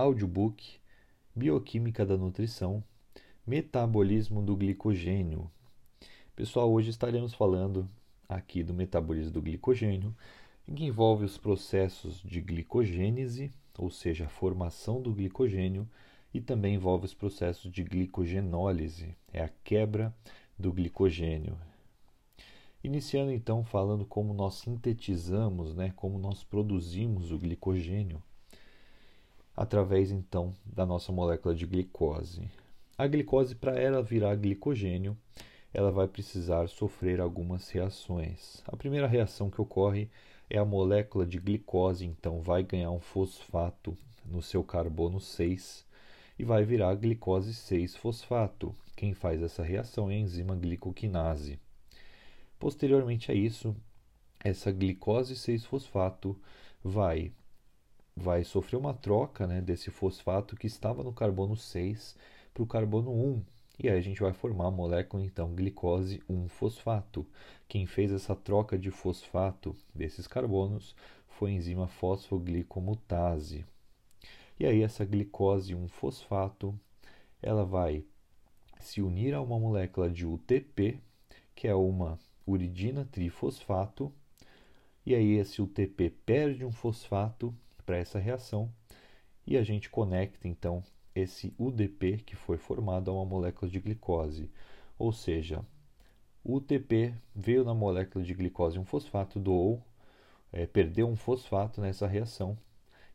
audiobook Bioquímica da Nutrição, Metabolismo do Glicogênio. Pessoal, hoje estaremos falando aqui do metabolismo do glicogênio, que envolve os processos de glicogênese, ou seja, a formação do glicogênio, e também envolve os processos de glicogenólise, é a quebra do glicogênio. Iniciando então falando como nós sintetizamos, né, como nós produzimos o glicogênio através então da nossa molécula de glicose. A glicose para ela virar glicogênio, ela vai precisar sofrer algumas reações. A primeira reação que ocorre é a molécula de glicose, então vai ganhar um fosfato no seu carbono 6 e vai virar glicose 6-fosfato. Quem faz essa reação é a enzima glicoquinase. Posteriormente a isso, essa glicose 6-fosfato vai vai sofrer uma troca né, desse fosfato que estava no carbono 6 para o carbono 1. E aí a gente vai formar a molécula então glicose 1-fosfato. Quem fez essa troca de fosfato desses carbonos foi a enzima fosfoglicomutase. E aí essa glicose 1-fosfato, ela vai se unir a uma molécula de UTP, que é uma uridina trifosfato, e aí esse UTP perde um fosfato para essa reação e a gente conecta então esse UDP que foi formado a uma molécula de glicose, ou seja, o UTP veio na molécula de glicose um fosfato, doou, é, perdeu um fosfato nessa reação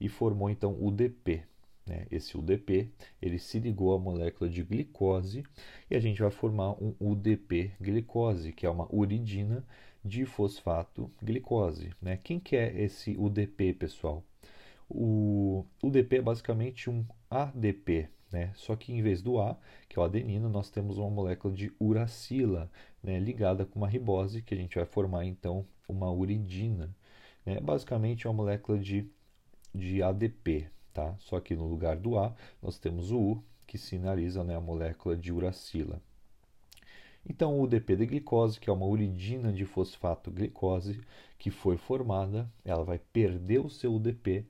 e formou então UDP. Né? Esse UDP ele se ligou à molécula de glicose e a gente vai formar um UDP glicose, que é uma uridina de fosfato glicose. Né? Quem que é esse UDP, pessoal? O UDP é basicamente um ADP, né? Só que em vez do A, que é o adenina, nós temos uma molécula de uracila, né? ligada com uma ribose, que a gente vai formar então uma uridina. Né? Basicamente é uma molécula de, de ADP, tá? Só que no lugar do A, nós temos o U, que sinaliza né, a molécula de uracila. Então, o UDP de glicose, que é uma uridina de fosfato glicose, que foi formada, ela vai perder o seu UDP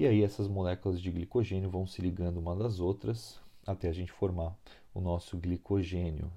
e aí essas moléculas de glicogênio vão se ligando uma das outras até a gente formar o nosso glicogênio.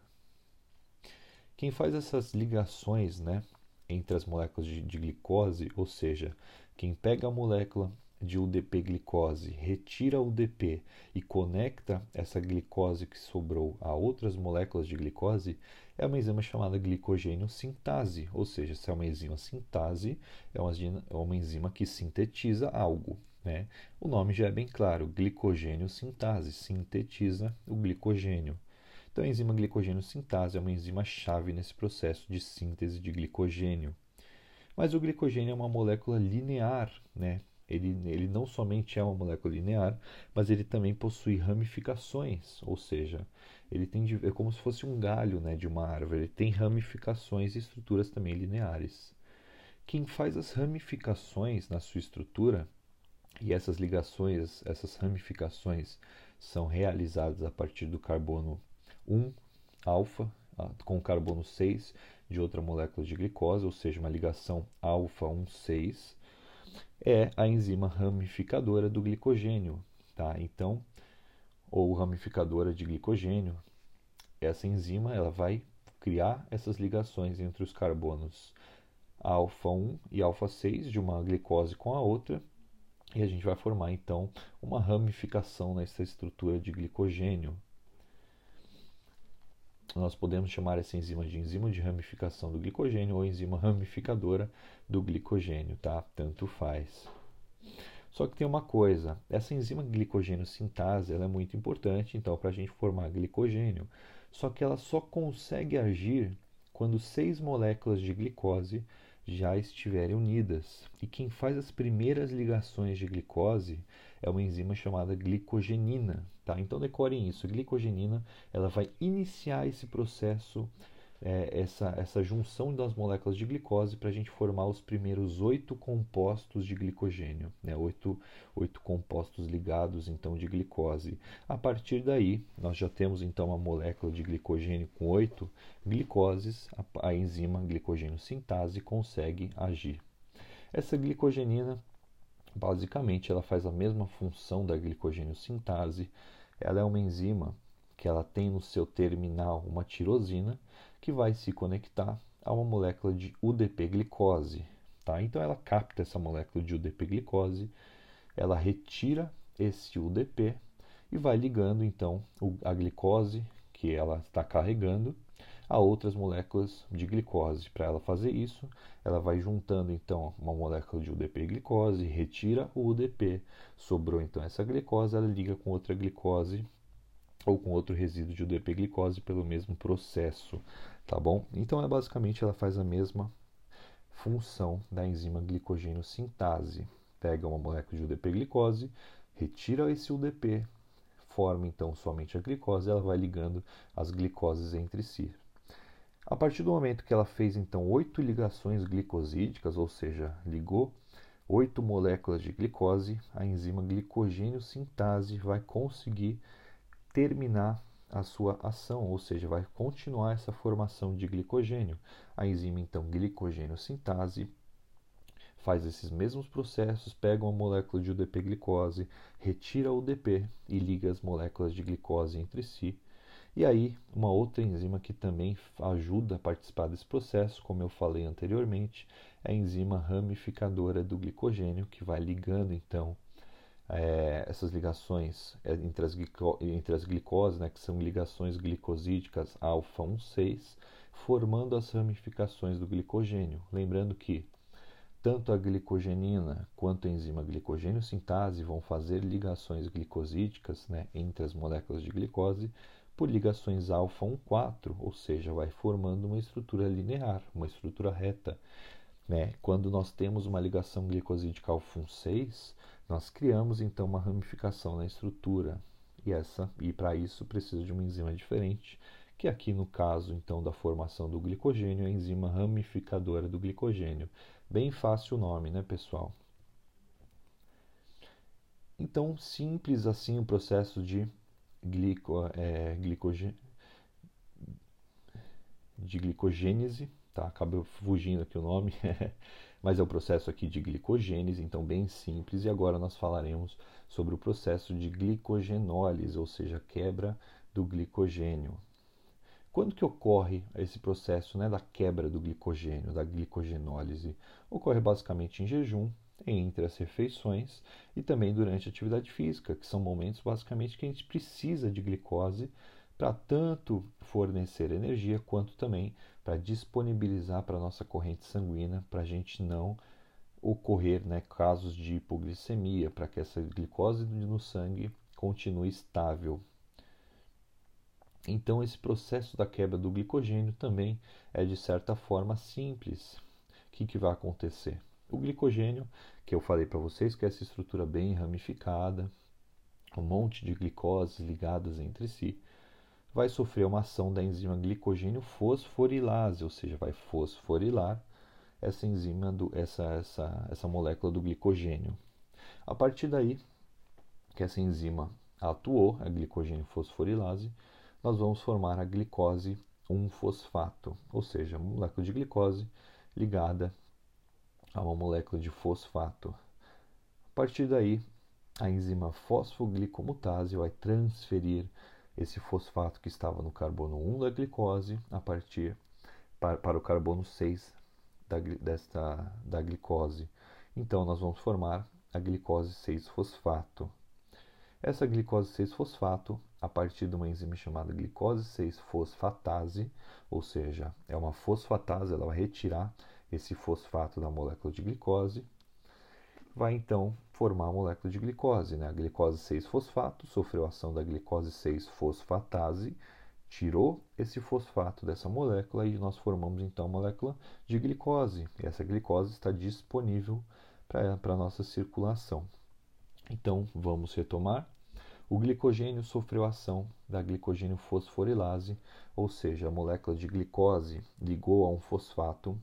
Quem faz essas ligações né, entre as moléculas de, de glicose, ou seja, quem pega a molécula de UDP glicose, retira o UDP e conecta essa glicose que sobrou a outras moléculas de glicose, é uma enzima chamada glicogênio sintase, ou seja, se é uma enzima sintase, é uma, é uma enzima que sintetiza algo. Né? O nome já é bem claro, glicogênio sintase, sintetiza o glicogênio. Então, a enzima glicogênio sintase é uma enzima chave nesse processo de síntese de glicogênio. Mas o glicogênio é uma molécula linear, né? Ele, ele não somente é uma molécula linear, mas ele também possui ramificações, ou seja, ele tem é como se fosse um galho né, de uma árvore, ele tem ramificações e estruturas também lineares. Quem faz as ramificações na sua estrutura e essas ligações, essas ramificações são realizadas a partir do carbono 1 alfa com o carbono 6 de outra molécula de glicose, ou seja, uma ligação alfa 1,6, é a enzima ramificadora do glicogênio, tá? Então, ou ramificadora de glicogênio, essa enzima ela vai criar essas ligações entre os carbonos alfa 1 e alfa 6 de uma glicose com a outra e a gente vai formar então uma ramificação nessa estrutura de glicogênio. Nós podemos chamar essa enzima de enzima de ramificação do glicogênio ou enzima ramificadora do glicogênio, tá? Tanto faz. Só que tem uma coisa, essa enzima glicogênio sintase ela é muito importante então para a gente formar glicogênio. Só que ela só consegue agir quando seis moléculas de glicose já estiverem unidas. E quem faz as primeiras ligações de glicose é uma enzima chamada glicogenina. Tá? Então decorem isso. A glicogenina ela vai iniciar esse processo é, essa, essa junção das moléculas de glicose para a gente formar os primeiros oito compostos de glicogênio, né? oito, oito compostos ligados então de glicose. A partir daí, nós já temos então uma molécula de glicogênio com oito glicoses, a, a enzima glicogênio sintase consegue agir. Essa glicogenina Basicamente, ela faz a mesma função da glicogênio sintase. Ela é uma enzima que ela tem no seu terminal uma tirosina que vai se conectar a uma molécula de UDP-glicose. Tá? Então, ela capta essa molécula de UDP-glicose, ela retira esse UDP e vai ligando então a glicose que ela está carregando a outras moléculas de glicose. Para ela fazer isso, ela vai juntando então uma molécula de UDP-glicose, retira o UDP, sobrou então essa glicose, ela liga com outra glicose ou com outro resíduo de UDP-glicose pelo mesmo processo, tá bom? Então, é basicamente ela faz a mesma função da enzima glicogênio sintase. Pega uma molécula de UDP-glicose, retira esse UDP, forma então somente a glicose, ela vai ligando as glicoses entre si. A partir do momento que ela fez então oito ligações glicosídicas, ou seja, ligou oito moléculas de glicose, a enzima glicogênio sintase vai conseguir terminar a sua ação, ou seja, vai continuar essa formação de glicogênio. A enzima então glicogênio sintase faz esses mesmos processos, pega uma molécula de UDP-glicose, retira o UDP e liga as moléculas de glicose entre si e aí, uma outra enzima que também ajuda a participar desse processo, como eu falei anteriormente, é a enzima ramificadora do glicogênio, que vai ligando então é, essas ligações é, entre as, entre as glicoses, né, que são ligações glicosídicas alfa 1,6, formando as ramificações do glicogênio. Lembrando que tanto a glicogenina quanto a enzima glicogênio sintase vão fazer ligações glicosídicas né, entre as moléculas de glicose por ligações alfa 1,4, ou seja, vai formando uma estrutura linear, uma estrutura reta. Né? Quando nós temos uma ligação glicosídica alfa 1,6, nós criamos então uma ramificação na estrutura. E essa e para isso precisa de uma enzima diferente, que aqui no caso então da formação do glicogênio é a enzima ramificadora do glicogênio. Bem fácil o nome, né, pessoal? Então, simples assim o processo de glico, é, de glicogênese, tá? Acabou fugindo aqui o nome, mas é o processo aqui de glicogênese, então bem simples. E agora nós falaremos sobre o processo de glicogenólise, ou seja, quebra do glicogênio. Quando que ocorre esse processo né, da quebra do glicogênio, da glicogenólise? Ocorre basicamente em jejum, entre as refeições e também durante a atividade física, que são momentos basicamente que a gente precisa de glicose para tanto fornecer energia quanto também para disponibilizar para a nossa corrente sanguínea, para a gente não ocorrer né, casos de hipoglicemia, para que essa glicose no sangue continue estável. Então, esse processo da quebra do glicogênio também é de certa forma simples. O que, que vai acontecer? O glicogênio, que eu falei para vocês, que é essa estrutura bem ramificada, um monte de glicoses ligadas entre si, vai sofrer uma ação da enzima glicogênio fosforilase, ou seja, vai fosforilar essa enzima, do, essa, essa, essa molécula do glicogênio. A partir daí, que essa enzima atuou, a glicogênio fosforilase, nós vamos formar a glicose 1-fosfato, ou seja, a molécula de glicose ligada a uma molécula de fosfato. A partir daí, a enzima fosfoglicomutase vai transferir esse fosfato que estava no carbono 1 da glicose a partir para, para o carbono 6 da, desta, da glicose. Então, nós vamos formar a glicose 6-fosfato. Essa glicose 6-fosfato, a partir de uma enzima chamada glicose 6-fosfatase, ou seja, é uma fosfatase, ela vai retirar esse fosfato da molécula de glicose, vai então formar a molécula de glicose. Né? A glicose 6-fosfato sofreu a ação da glicose 6-fosfatase, tirou esse fosfato dessa molécula e nós formamos então a molécula de glicose. E essa glicose está disponível para a nossa circulação. Então vamos retomar. O glicogênio sofreu a ação da glicogênio fosforilase, ou seja, a molécula de glicose ligou a um fosfato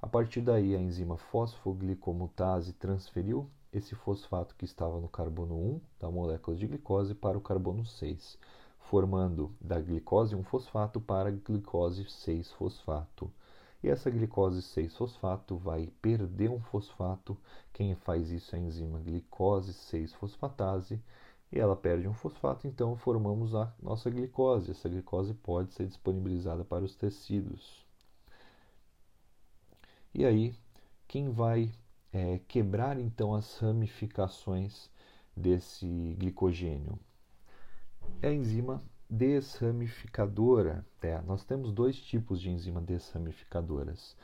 a partir daí, a enzima fosfoglicomutase transferiu esse fosfato que estava no carbono 1 da molécula de glicose para o carbono 6, formando da glicose um fosfato para glicose 6-fosfato. E essa glicose 6-fosfato vai perder um fosfato. Quem faz isso é a enzima glicose 6-fosfatase. E ela perde um fosfato, então formamos a nossa glicose. Essa glicose pode ser disponibilizada para os tecidos. E aí, quem vai é, quebrar então as ramificações desse glicogênio? É a enzima desramificadora. É, nós temos dois tipos de enzima desramificadoras.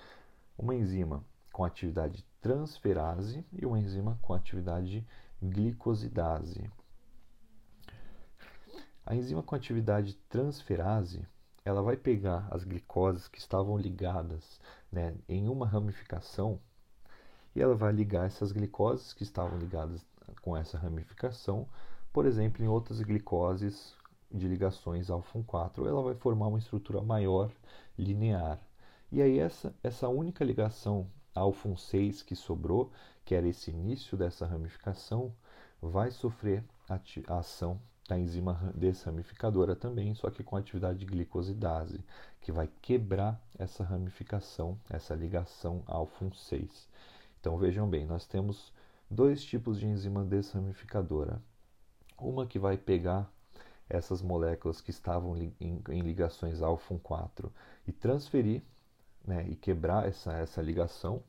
Uma enzima com atividade transferase e uma enzima com atividade glicosidase. A enzima com atividade transferase ela vai pegar as glicoses que estavam ligadas né, em uma ramificação e ela vai ligar essas glicoses que estavam ligadas com essa ramificação, por exemplo, em outras glicoses de ligações alfa 4, ela vai formar uma estrutura maior linear. E aí essa, essa única ligação alfa 6 que sobrou, que era esse início dessa ramificação, vai sofrer a, ação da enzima desramificadora também, só que com atividade de glicosidase, que vai quebrar essa ramificação, essa ligação alfa 6. Então vejam bem, nós temos dois tipos de enzima desramificadora. Uma que vai pegar essas moléculas que estavam em, ligações alfa 4 e transferir né, e quebrar essa, essa ligação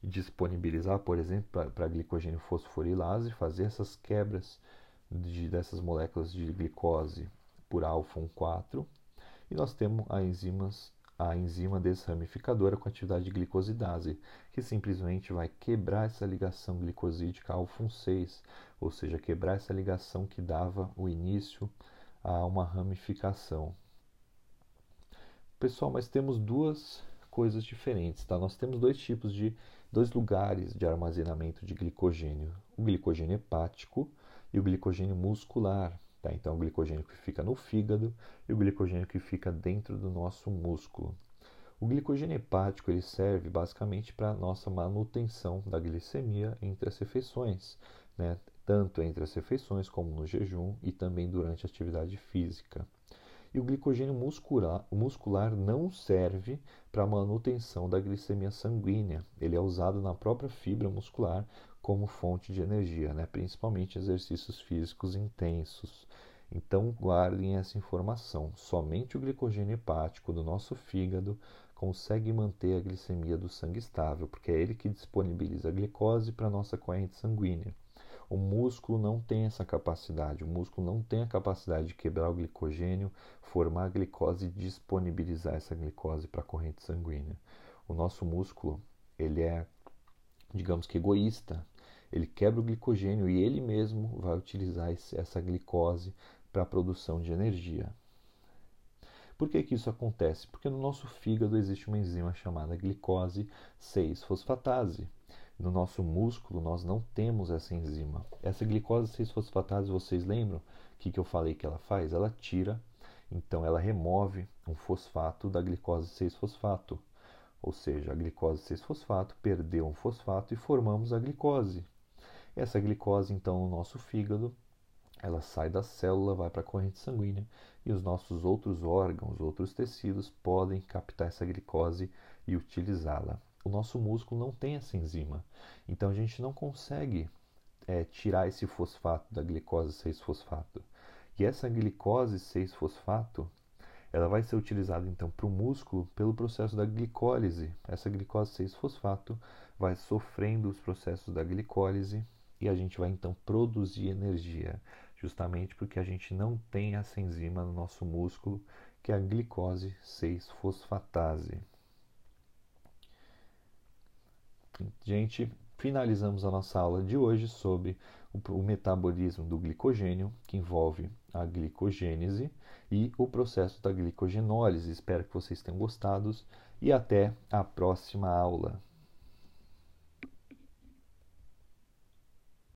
e disponibilizar, por exemplo, para glicogênio fosforilase, fazer essas quebras de, dessas moléculas de glicose por alfa 4 e nós temos a enzimas a enzima desramificadora com atividade de glicosidase, que simplesmente vai quebrar essa ligação glicosídica alfa 6, ou seja, quebrar essa ligação que dava o início a uma ramificação. Pessoal, mas temos duas coisas diferentes, tá? Nós temos dois tipos de dois lugares de armazenamento de glicogênio: o glicogênio hepático e o glicogênio muscular. Tá? Então, o glicogênio que fica no fígado e o glicogênio que fica dentro do nosso músculo. O glicogênio hepático ele serve basicamente para a nossa manutenção da glicemia entre as refeições, né? tanto entre as refeições como no jejum e também durante a atividade física. E o glicogênio muscular, muscular não serve para a manutenção da glicemia sanguínea. Ele é usado na própria fibra muscular como fonte de energia, né? principalmente exercícios físicos intensos. Então guardem essa informação. Somente o glicogênio hepático do nosso fígado consegue manter a glicemia do sangue estável, porque é ele que disponibiliza a glicose para a nossa corrente sanguínea. O músculo não tem essa capacidade, o músculo não tem a capacidade de quebrar o glicogênio, formar a glicose e disponibilizar essa glicose para a corrente sanguínea. O nosso músculo, ele é, digamos que egoísta, ele quebra o glicogênio e ele mesmo vai utilizar essa glicose para a produção de energia. Por que, que isso acontece? Porque no nosso fígado existe uma enzima chamada glicose 6-fosfatase. No nosso músculo nós não temos essa enzima. Essa glicose 6-fosfatase, vocês lembram o que, que eu falei que ela faz? Ela tira, então ela remove um fosfato da glicose 6-fosfato. Ou seja, a glicose 6-fosfato perdeu um fosfato e formamos a glicose. Essa glicose, então, no nosso fígado, ela sai da célula, vai para a corrente sanguínea e os nossos outros órgãos, outros tecidos podem captar essa glicose e utilizá-la. O nosso músculo não tem essa enzima, então a gente não consegue é, tirar esse fosfato da glicose 6-fosfato. E essa glicose 6-fosfato ela vai ser utilizada então para o músculo pelo processo da glicólise. Essa glicose 6-fosfato vai sofrendo os processos da glicólise e a gente vai então produzir energia, justamente porque a gente não tem essa enzima no nosso músculo, que é a glicose 6-fosfatase. Gente, finalizamos a nossa aula de hoje sobre o, metabolismo do glicogênio, que envolve a glicogênese e o processo da glicogenólise. Espero que vocês tenham gostado e até a próxima aula.